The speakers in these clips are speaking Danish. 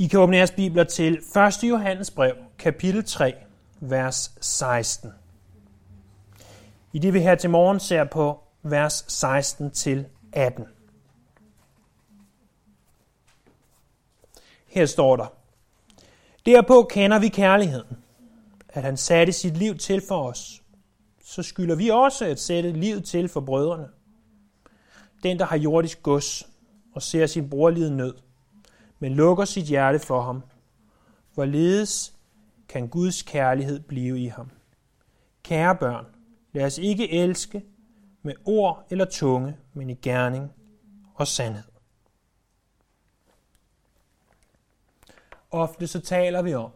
I kan åbne jeres bibler til 1. Johannes brev, kapitel 3, vers 16. I det vi her til morgen ser på vers 16 til 18. Her står der, Derpå kender vi kærligheden, at han satte sit liv til for os. Så skylder vi også at sætte livet til for brødrene. Den, der har jordisk gods og ser sin bror lide nød, men lukker sit hjerte for ham. Hvorledes kan Guds kærlighed blive i ham? Kære børn, lad os ikke elske med ord eller tunge, men i gerning og sandhed. Ofte så taler vi om,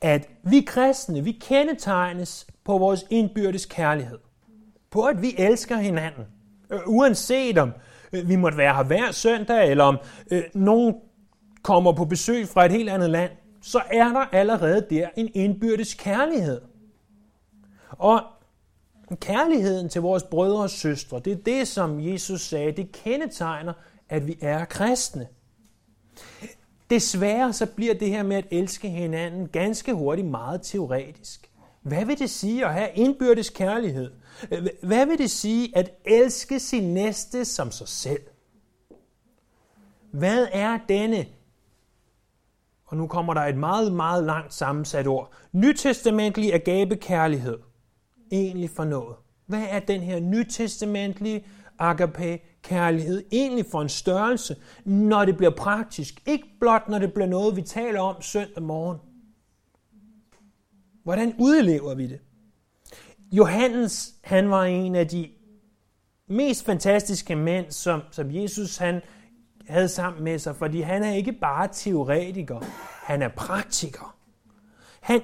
at vi kristne, vi kendetegnes på vores indbyrdes kærlighed. På at vi elsker hinanden. Øh, uanset om øh, vi måtte være her hver søndag, eller om øh, nogen kommer på besøg fra et helt andet land, så er der allerede der en indbyrdes kærlighed. Og kærligheden til vores brødre og søstre, det er det, som Jesus sagde, det kendetegner, at vi er kristne. Desværre så bliver det her med at elske hinanden ganske hurtigt meget teoretisk. Hvad vil det sige at have indbyrdes kærlighed? Hvad vil det sige at elske sin næste som sig selv? Hvad er denne og nu kommer der et meget, meget langt sammensat ord. Nytestamentlig agape kærlighed. Egentlig for noget. Hvad er den her nytestamentlige agape kærlighed egentlig for en størrelse, når det bliver praktisk? Ikke blot, når det bliver noget, vi taler om søndag morgen. Hvordan udlever vi det? Johannes, han var en af de mest fantastiske mænd, som, som Jesus han havde sammen med sig, fordi han er ikke bare teoretiker, han er praktiker. Han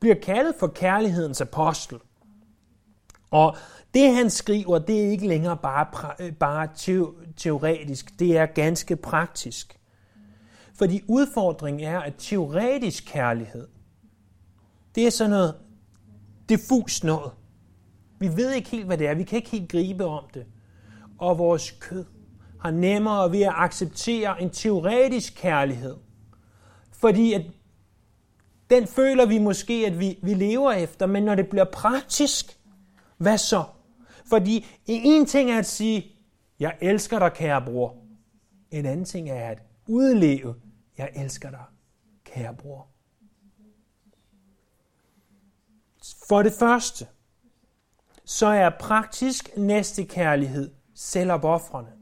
bliver kaldet for kærlighedens apostel. Og det han skriver, det er ikke længere bare, øh, bare teoretisk, det er ganske praktisk. Fordi udfordringen er, at teoretisk kærlighed, det er sådan noget diffus noget. Vi ved ikke helt, hvad det er. Vi kan ikke helt gribe om det. Og vores kød, har nemmere ved at acceptere en teoretisk kærlighed. Fordi at den føler vi måske, at vi, vi lever efter, men når det bliver praktisk, hvad så? Fordi en ting er at sige, jeg elsker dig, kære bror. En anden ting er at udleve, jeg elsker dig, kære bror. For det første, så er praktisk næstekærlighed selvopoffrende.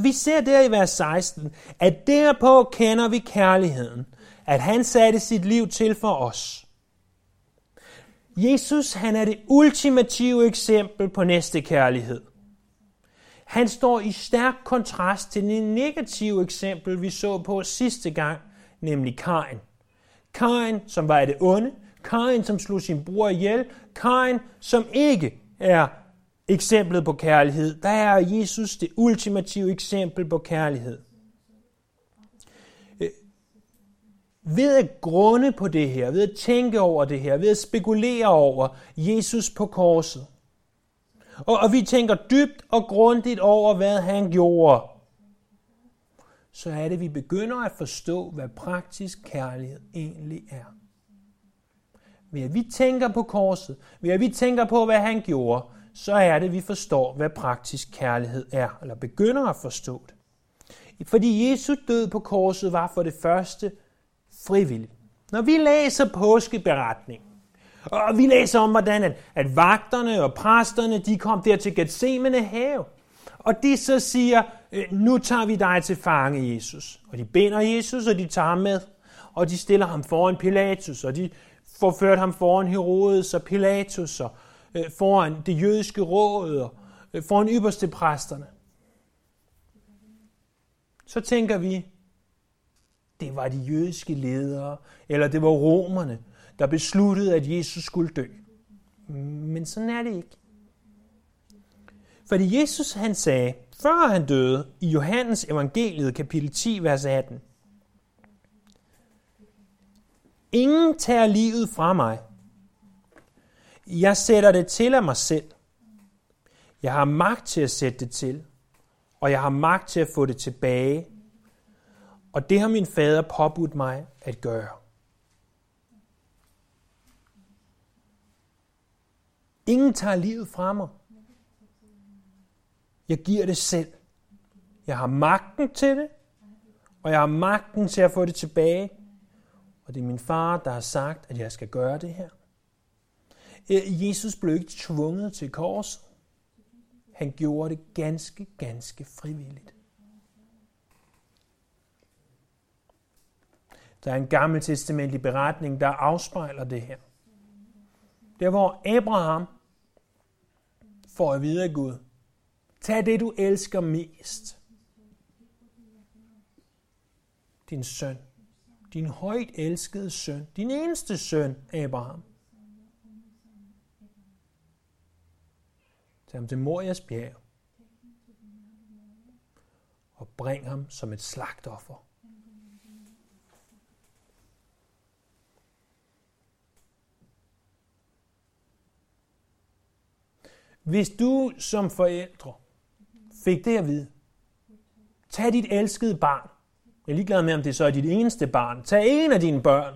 Vi ser der i vers 16, at derpå kender vi kærligheden, at han satte sit liv til for os. Jesus han er det ultimative eksempel på næste kærlighed. Han står i stærk kontrast til det negative eksempel, vi så på sidste gang, nemlig Kain. Kain, som var det onde, Kain, som slog sin bror ihjel, Kain, som ikke er eksemplet på kærlighed. Der er Jesus det ultimative eksempel på kærlighed. Øh, ved at grunde på det her, ved at tænke over det her, ved at spekulere over Jesus på korset, og, og vi tænker dybt og grundigt over, hvad han gjorde, så er det, at vi begynder at forstå, hvad praktisk kærlighed egentlig er. Ved at vi tænker på korset, ved at vi tænker på, hvad han gjorde, så er det, at vi forstår, hvad praktisk kærlighed er, eller begynder at forstå det. Fordi Jesu død på korset var for det første frivillig. Når vi læser påskeberetningen, og vi læser om, hvordan at, at vagterne og præsterne, de kom der til Gethsemane have, og de så siger, øh, nu tager vi dig til fange, Jesus. Og de binder Jesus, og de tager ham med, og de stiller ham foran Pilatus, og de får ført ham foran Herodes og Pilatus, og, Øh, foran det jødiske råd og øh, foran ypperste præsterne. Så tænker vi, det var de jødiske ledere, eller det var romerne, der besluttede, at Jesus skulle dø. Men sådan er det ikke. Fordi Jesus han sagde, før han døde, i Johannes evangeliet kapitel 10, vers 18, Ingen tager livet fra mig, jeg sætter det til af mig selv. Jeg har magt til at sætte det til, og jeg har magt til at få det tilbage. Og det har min fader påbudt mig at gøre. Ingen tager livet fra mig. Jeg giver det selv. Jeg har magten til det, og jeg har magten til at få det tilbage. Og det er min far, der har sagt, at jeg skal gøre det her. Jesus blev ikke tvunget til korset. Han gjorde det ganske, ganske frivilligt. Der er en gammel testamentlig beretning, der afspejler det her. Der hvor Abraham får at vide af Gud, tag det du elsker mest. Din søn. Din højt elskede søn. Din eneste søn, Abraham. Tag ham til Morias bjerg og bring ham som et slagtoffer. Hvis du som forældre fik det at vide, tag dit elskede barn. Jeg er ligeglad med, om det så er dit eneste barn. Tag en af dine børn.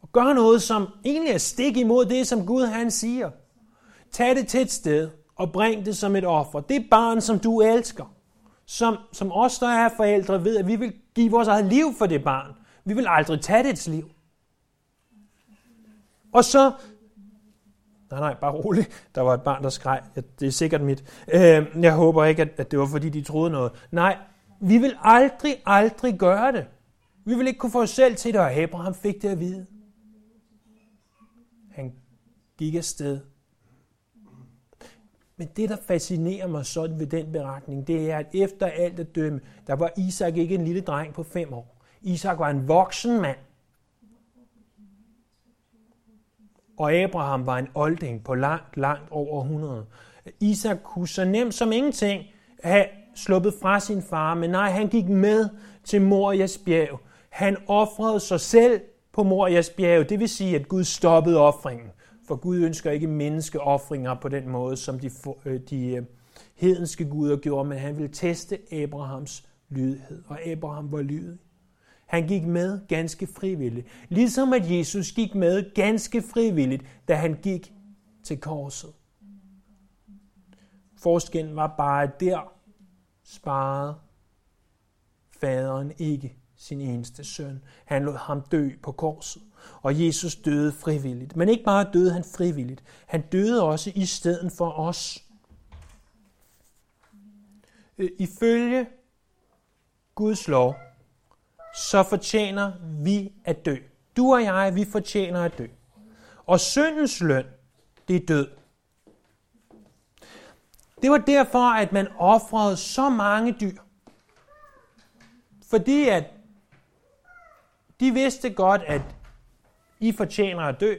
Og gør noget, som egentlig er stik imod det, som Gud han siger. Tag det til et sted og bring det som et offer. Det barn, som du elsker. Som, som os, der er forældre, ved, at vi vil give vores eget liv for det barn. Vi vil aldrig tage dets liv. Og så Nej, nej, bare rolig. Der var et barn, der skreg. Det er sikkert mit. Øh, jeg håber ikke, at det var, fordi de troede noget. Nej, vi vil aldrig, aldrig gøre det. Vi vil ikke kunne få os selv til det, og Abraham fik det at vide. Han gik afsted. Men det, der fascinerer mig sådan ved den beretning, det er, at efter alt at dømme, der var Isak ikke en lille dreng på fem år. Isak var en voksen mand. og Abraham var en olding på langt, langt over 100. Isak kunne så nemt som ingenting have sluppet fra sin far, men nej, han gik med til Morias bjerg. Han offrede sig selv på Morias bjerg, det vil sige, at Gud stoppede offringen. For Gud ønsker ikke menneskeoffringer på den måde, som de, øh, de øh, hedenske guder gjorde, men han ville teste Abrahams lydighed, og Abraham var lydig. Han gik med ganske frivilligt. Ligesom at Jesus gik med ganske frivilligt, da han gik til korset. Forskellen var bare, at der sparede faderen ikke sin eneste søn. Han lod ham dø på korset. Og Jesus døde frivilligt. Men ikke bare døde han frivilligt. Han døde også i stedet for os. Øh, ifølge Guds lov, så fortjener vi at dø. Du og jeg, vi fortjener at dø. Og syndens løn, det er død. Det var derfor, at man offrede så mange dyr. Fordi at de vidste godt, at i fortjener at dø.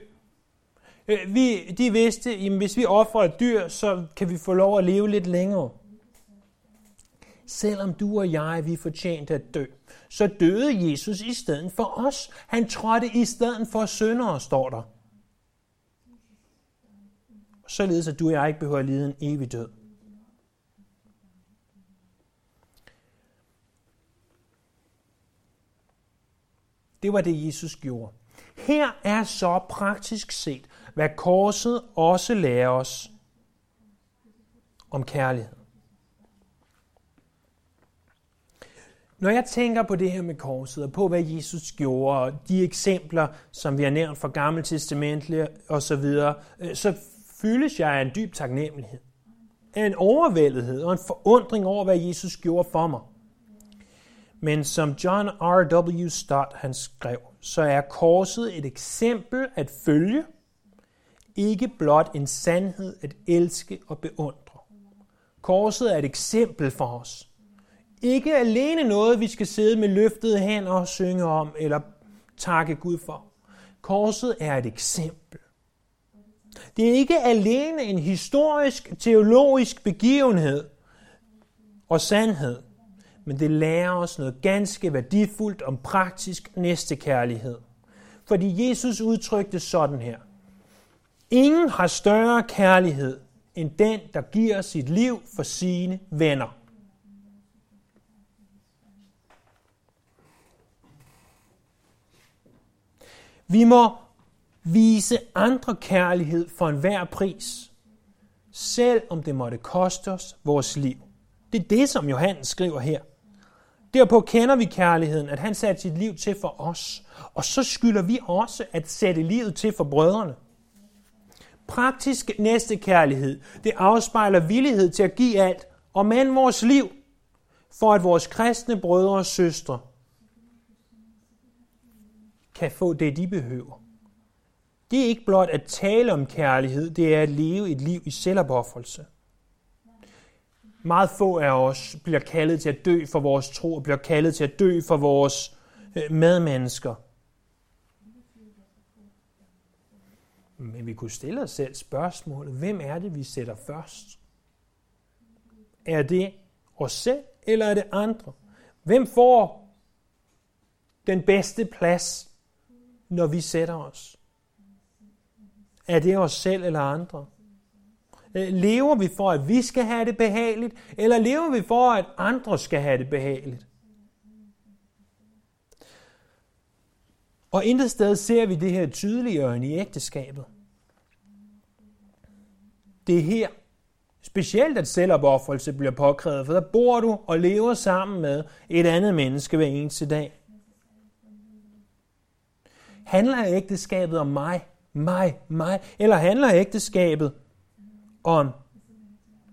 Øh, vi, de vidste, at hvis vi offrer et dyr, så kan vi få lov at leve lidt længere. Selvom du og jeg, vi fortjente at dø så døde Jesus i stedet for os. Han trådte i stedet for syndere, står der. Således at du og jeg ikke behøver at lide en evig død. Det var det, Jesus gjorde. Her er så praktisk set, hvad korset også lærer os om kærlighed. Når jeg tænker på det her med korset, og på hvad Jesus gjorde, og de eksempler, som vi har nævnt fra Gamle Testamentet og så videre, øh, så fyldes jeg af en dyb taknemmelighed. Af en overvældethed og en forundring over, hvad Jesus gjorde for mig. Men som John R.W. Stott han skrev, så er korset et eksempel at følge, ikke blot en sandhed at elske og beundre. Korset er et eksempel for os. Ikke alene noget, vi skal sidde med løftede hænder og synge om, eller takke Gud for. Korset er et eksempel. Det er ikke alene en historisk, teologisk begivenhed og sandhed, men det lærer os noget ganske værdifuldt om praktisk næstekærlighed. Fordi Jesus udtrykte sådan her. Ingen har større kærlighed end den, der giver sit liv for sine venner. Vi må vise andre kærlighed for enhver pris, selv om det måtte koste os vores liv. Det er det, som Johannes skriver her. Derpå kender vi kærligheden, at han satte sit liv til for os, og så skylder vi også at sætte livet til for brødrene. Praktisk næstekærlighed, det afspejler villighed til at give alt, og men vores liv, for at vores kristne brødre og søstre kan få det, de behøver. Det er ikke blot at tale om kærlighed, det er at leve et liv i selvopoffrelse. Meget få af os bliver kaldet til at dø for vores tro, og bliver kaldet til at dø for vores øh, medmennesker. Men vi kunne stille os selv spørgsmålet, hvem er det, vi sætter først? Er det os selv, eller er det andre? Hvem får den bedste plads, når vi sætter os? Er det os selv eller andre? Øh, lever vi for, at vi skal have det behageligt, eller lever vi for, at andre skal have det behageligt? Og intet sted ser vi det her tydeligere end i ægteskabet. Det er her, specielt at selvopoffrelse bliver påkrævet, for der bor du og lever sammen med et andet menneske hver eneste dag. Handler ægteskabet om mig, mig, mig, eller handler ægteskabet om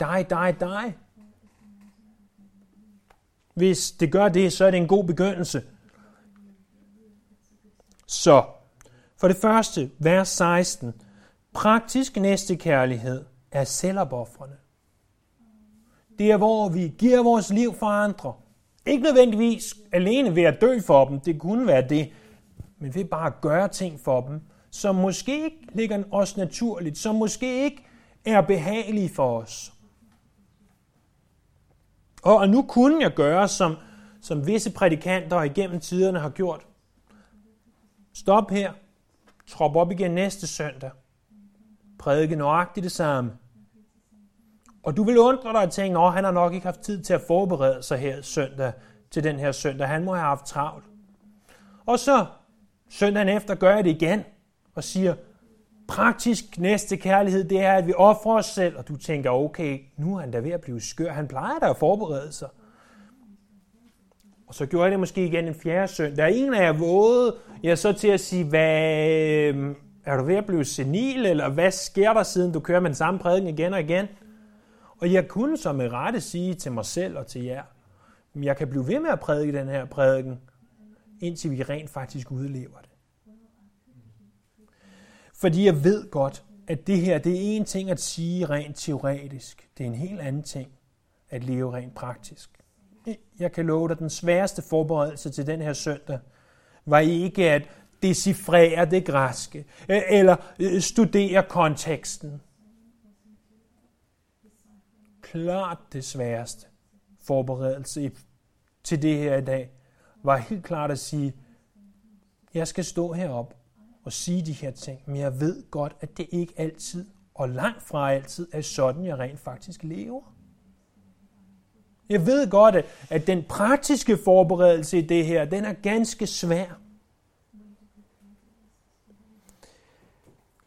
dig, dig, dig? Hvis det gør det, så er det en god begyndelse. Så, for det første, vers 16. Praktisk næstekærlighed er selvopoffrende. Det er, hvor vi giver vores liv for andre. Ikke nødvendigvis alene ved at dø for dem, det kunne være det, men ved bare at gøre ting for dem, som måske ikke ligger os naturligt, som måske ikke er behagelige for os. Og nu kunne jeg gøre, som, som visse prædikanter igennem tiderne har gjort. Stop her. Trop op igen næste søndag. Prædike nøjagtigt det samme. Og du vil undre dig og tænke, at han har nok ikke haft tid til at forberede sig her søndag til den her søndag. Han må have haft travlt. Og så søndagen efter gør jeg det igen og siger, praktisk næste kærlighed, det er, at vi offrer os selv, og du tænker, okay, nu er han da ved at blive skør. Han plejer da at forberede sig. Og så gjorde jeg det måske igen en fjerde søndag. En af jer vågede jeg så til at sige, hvad, øhm, er du ved at blive senil, eller hvad sker der, siden du kører med den samme prædiken igen og igen? Og jeg kunne så med rette sige til mig selv og til jer, men jeg kan blive ved med at prædike den her prædiken, indtil vi rent faktisk udlever det. Fordi jeg ved godt, at det her, det er en ting at sige rent teoretisk. Det er en helt anden ting at leve rent praktisk. Jeg kan love dig, den sværeste forberedelse til den her søndag var ikke at decifrere det græske, øh, eller øh, studere konteksten. Klart det sværeste forberedelse til det her i dag, var helt klart at sige, jeg skal stå herop og sige de her ting, men jeg ved godt, at det ikke altid, og langt fra altid, er sådan, jeg rent faktisk lever. Jeg ved godt, at, at den praktiske forberedelse i det her, den er ganske svær.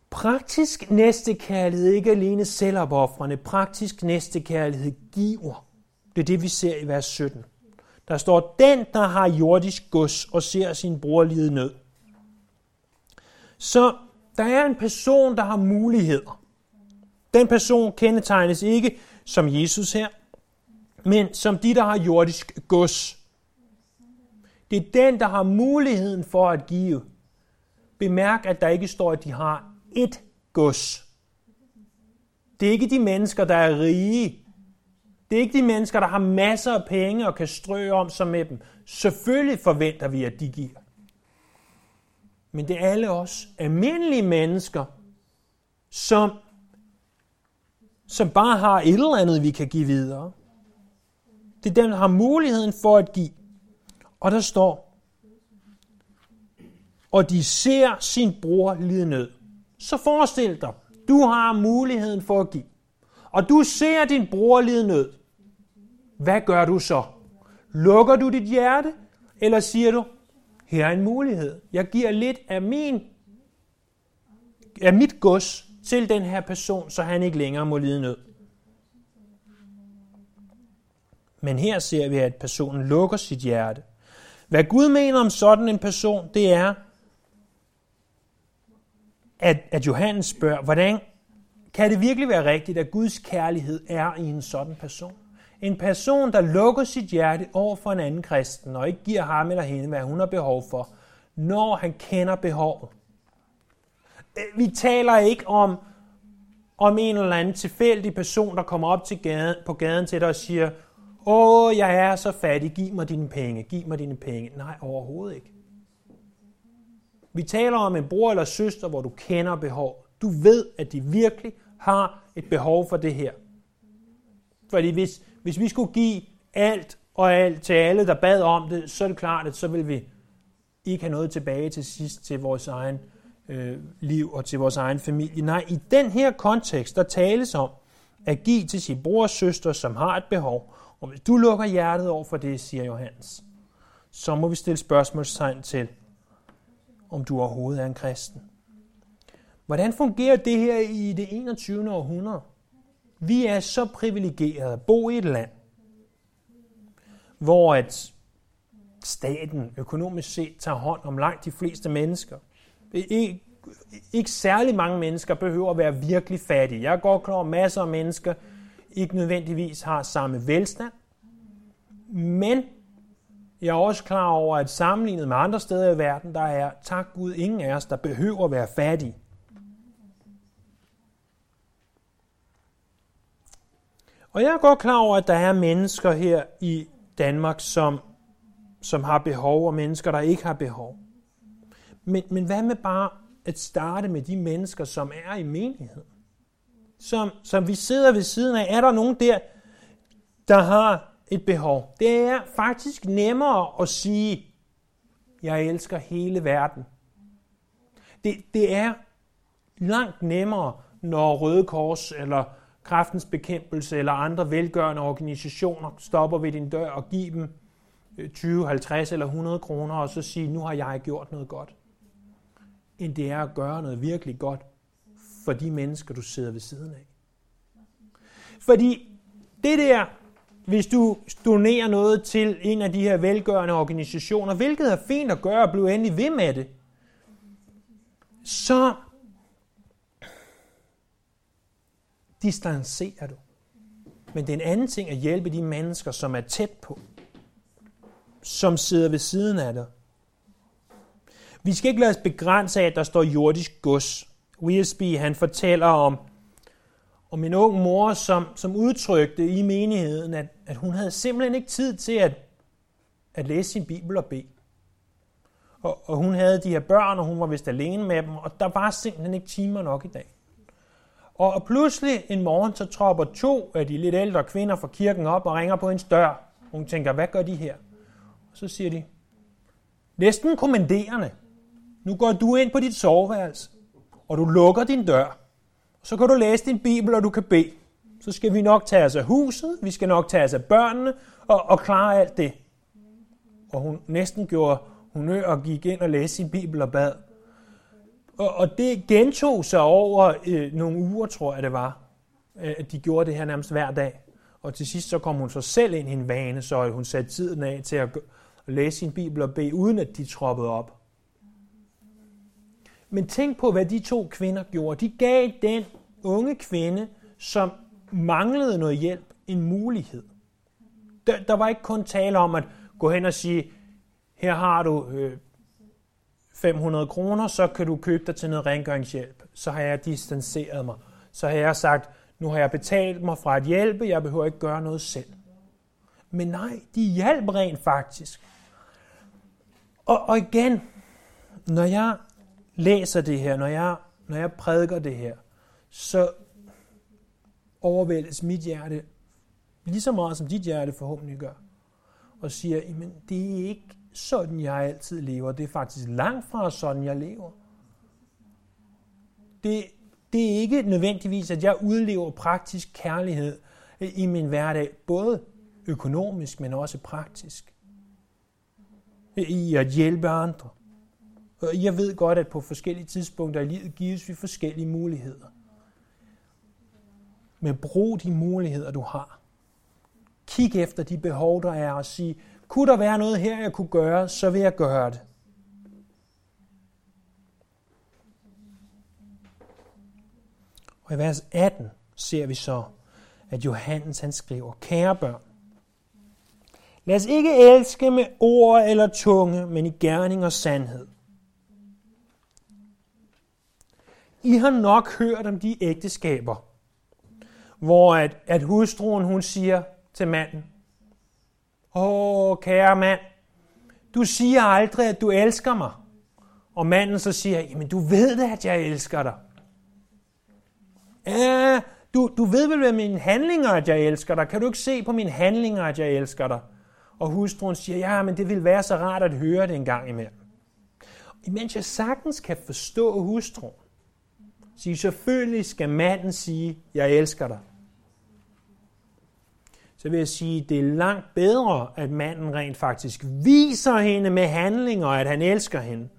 Praktisk næstekærlighed ikke alene selvopoffrende, praktisk næstekærlighed giver. Det er det, vi ser i vers 17. Der står, den, der har jordisk gods og ser sin bror lide nød. Så der er en person, der har muligheder. Den person kendetegnes ikke som Jesus her, men som de, der har jordisk gods. Det er den, der har muligheden for at give. Bemærk, at der ikke står, at de har et gods. Det er ikke de mennesker, der er rige. Det er ikke de mennesker, der har masser af penge og kan strø om sig med dem. Selvfølgelig forventer vi, at de giver. Men det er alle os almindelige mennesker, som, som bare har et eller andet, vi kan give videre. Det er dem, der har muligheden for at give. Og der står, og de ser sin bror lide nød. Så forestil dig, du har muligheden for at give. Og du ser din bror lide nød. Hvad gør du så? Lukker du dit hjerte? Eller siger du, her er en mulighed. Jeg giver lidt af min af mit gods til den her person, så han ikke længere må lide nød. Men her ser vi, at personen lukker sit hjerte. Hvad Gud mener om sådan en person, det er, at, at Johannes spørger, hvordan kan det virkelig være rigtigt, at Guds kærlighed er i en sådan person? En person, der lukker sit hjerte over for en anden kristen, og ikke giver ham eller hende, hvad hun har behov for, når han kender behovet. Øh, vi taler ikke om, om en eller anden tilfældig person, der kommer op til gaden, på gaden til dig og siger, Åh, jeg er så fattig, giv mig dine penge, giv mig dine penge. Nej, overhovedet ikke. Vi taler om en bror eller søster, hvor du kender behov. Du ved, at de virkelig har et behov for det her. Fordi hvis, hvis vi skulle give alt og alt til alle, der bad om det, så er det klart, at så vil vi ikke have noget tilbage til sidst til vores egen øh, liv og til vores egen familie. Nej, i den her kontekst, der tales om at give til sin bror og søster, som har et behov. Og hvis du lukker hjertet over for det, siger Johannes, så må vi stille spørgsmålstegn til, om du overhovedet er en kristen. Hvordan fungerer det her i det 21. århundrede? Vi er så privilegerede at bo i et land, hvor at staten økonomisk set tager hånd om langt de fleste mennesker. Ikke, ikke særlig mange mennesker behøver at være virkelig fattige. Jeg går klar masser af mennesker ikke nødvendigvis har samme velstand, men jeg er også klar over, at sammenlignet med andre steder i verden, der er, tak Gud, ingen af os, der behøver at være fattige. Og jeg er godt klar over, at der er mennesker her i Danmark, som, som har behov, og mennesker, der ikke har behov. Men, men hvad med bare at starte med de mennesker, som er i menigheden? Som, som vi sidder ved siden af. Er der nogen der, der har et behov? Det er faktisk nemmere at sige, jeg elsker hele verden. Det, det er langt nemmere, når Røde Kors eller Kraftens Bekæmpelse eller andre velgørende organisationer stopper ved din dør og giver dem øh, 20, 50 eller 100 kroner og så sige, nu har jeg gjort noget godt. End det er at gøre noget virkelig godt for de mennesker, du sidder ved siden af. Fordi det der, hvis du donerer noget til en af de her velgørende organisationer, hvilket er fint at gøre og blive endelig ved med det, så distancerer du. Men det er en anden ting at hjælpe de mennesker, som er tæt på, som sidder ved siden af dig. Vi skal ikke lade os begrænse af, at der står jordisk gods. Wearsby, han fortæller om, om en ung mor, som, som udtrykte i menigheden, at, at hun havde simpelthen ikke tid til at, at læse sin bibel og bede. Og, og hun havde de her børn, og hun var vist alene med dem, og der var simpelthen ikke timer nok i dag. Og pludselig en morgen, så tropper to af de lidt ældre kvinder fra kirken op og ringer på en dør. Hun tænker, hvad gør de her? Og så siger de, næsten kommanderende, nu går du ind på dit soveværelse, og du lukker din dør. Så kan du læse din bibel, og du kan bede. Så skal vi nok tage os af huset, vi skal nok tage os af børnene, og, og klare alt det. Og hun næsten gjorde hun og gik ind og læste sin bibel og bad. Og, og det gentog sig over øh, nogle uger, tror jeg det var. Øh, at de gjorde det her nærmest hver dag. Og til sidst så kom hun så selv ind i en vane, så hun satte tiden af til at, at læse sin bibel og bede, uden at de troppede op. Men tænk på, hvad de to kvinder gjorde. De gav den unge kvinde, som manglede noget hjælp, en mulighed. Der, der var ikke kun tale om at gå hen og sige, her har du øh, 500 kroner, så kan du købe dig til noget rengøringshjælp. Så har jeg distanceret mig. Så har jeg sagt, nu har jeg betalt mig fra at hjælpe, jeg behøver ikke gøre noget selv. Men nej, de hjalp rent faktisk. Og, og igen, når jeg læser det her, når jeg, når jeg prædiker det her, så overvældes mit hjerte lige så meget som dit hjerte forhåbentlig gør. Og siger, men det er ikke sådan, jeg altid lever. Det er faktisk langt fra sådan, jeg lever. Det, det er ikke nødvendigvis, at jeg udlever praktisk kærlighed i min hverdag, både økonomisk, men også praktisk. I at hjælpe andre. Og jeg ved godt, at på forskellige tidspunkter i livet gives vi forskellige muligheder. Men brug de muligheder, du har. Kig efter de behov, der er, og sig, kunne der være noget her, jeg kunne gøre, så vil jeg gøre det. Og i vers 18 ser vi så, at Johannes han skriver, kære børn, lad os ikke elske med ord eller tunge, men i gerning og sandhed. I har nok hørt om de ægteskaber, hvor at, at hustruen hun siger til manden, Åh, kære mand, du siger aldrig, at du elsker mig. Og manden så siger, jamen du ved da, at jeg elsker dig. Ja, du, du ved vel ved mine handlinger, at jeg elsker dig. Kan du ikke se på mine handlinger, at jeg elsker dig? Og hustruen siger, ja, men det vil være så rart at høre det en gang imellem. Imens jeg sagtens kan forstå hustruen, siger selvfølgelig skal manden sige, jeg elsker dig. Så vil jeg sige, det er langt bedre, at manden rent faktisk viser hende med handlinger, at han elsker hende,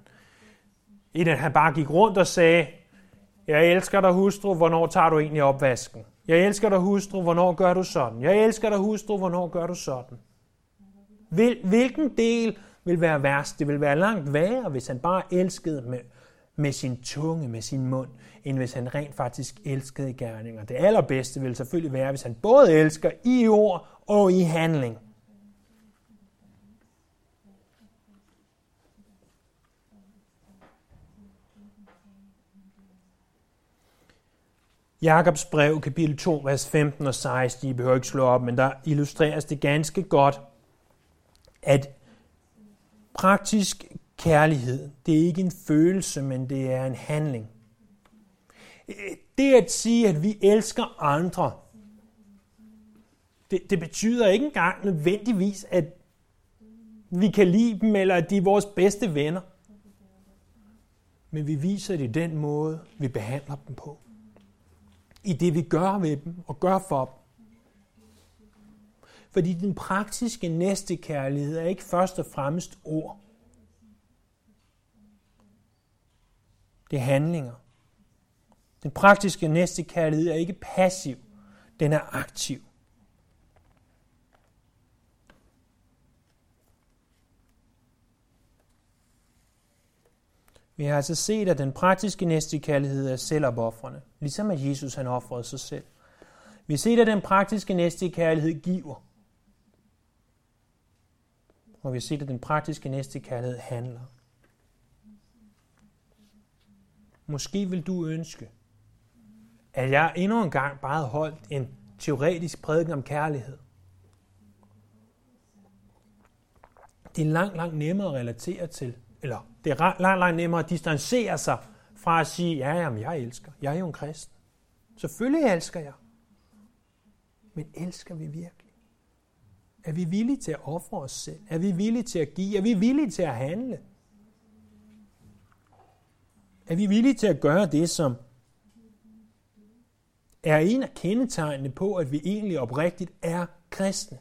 end at han bare gik rundt og sagde, jeg elsker dig hustru, hvornår tager du egentlig opvasken? Jeg elsker dig hustru, hvornår gør du sådan? Jeg elsker dig hustru, hvornår gør du sådan? Hvil, hvilken del vil være værst? Det vil være langt værre, hvis han bare elskede med, med sin tunge, med sin mund, end hvis han rent faktisk elskede i gerninger. Det allerbedste vil selvfølgelig være, hvis han både elsker i ord og i handling. Jakobs brev, kapitel 2, vers 15 og 16, I behøver ikke slå op, men der illustreres det ganske godt, at praktisk kærlighed, det er ikke en følelse, men det er en handling. Øh, det at sige, at vi elsker andre, det, det betyder ikke engang nødvendigvis, at vi kan lide dem, eller at de er vores bedste venner. Men vi viser det i den måde, vi behandler dem på i det, vi gør ved dem og gør for dem. Fordi den praktiske næstekærlighed er ikke først og fremmest ord. Det er handlinger. Den praktiske næstekærlighed er ikke passiv, den er aktiv. Vi har altså set, at den praktiske næstekærlighed er selvopoffrende, ligesom at Jesus han offrede sig selv. Vi har set, at den praktiske næstekærlighed giver. Og vi har set, at den praktiske næstekærlighed handler. Måske vil du ønske, at jeg endnu en gang bare holdt en teoretisk prædiken om kærlighed. Det er langt, langt nemmere at relatere til, eller det er langt, langt nemmere at distancere sig fra at sige, ja, jamen, jeg elsker. Jeg er jo en kristen. Selvfølgelig elsker jeg. Men elsker vi virkelig? Er vi villige til at ofre os selv? Er vi villige til at give? Er vi villige til at handle? Er vi villige til at gøre det, som er en af kendetegnene på, at vi egentlig oprigtigt er kristne?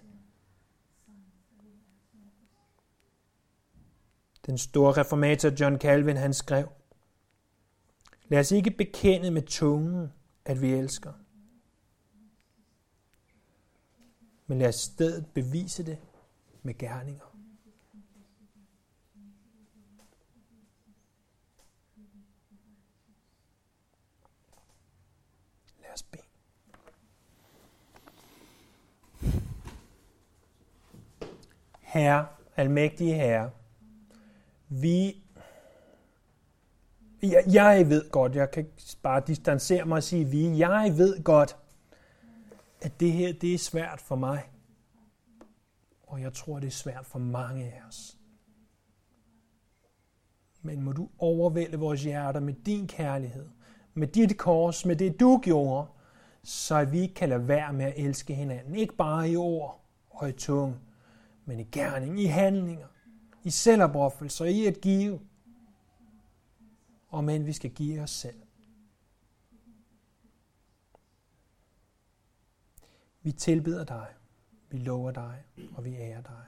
Den store reformator John Calvin, han skrev, Lad os ikke bekende med tungen, at vi elsker. Men lad os stedet bevise det med gerninger. Lad os bede. Herre, almægtige Herre, vi jeg, jeg ved godt, jeg kan bare distancere mig og sige vi, jeg ved godt, at det her, det er svært for mig. Og jeg tror, det er svært for mange af os. Men må du overvælde vores hjerter med din kærlighed, med dit kors, med det du gjorde, så vi kan lade være med at elske hinanden. Ikke bare i ord og i tunge, men i gerning, i handlinger i selvopoffrelse i at give, og men vi skal give os selv. Vi tilbeder dig, vi lover dig, og vi ærer dig.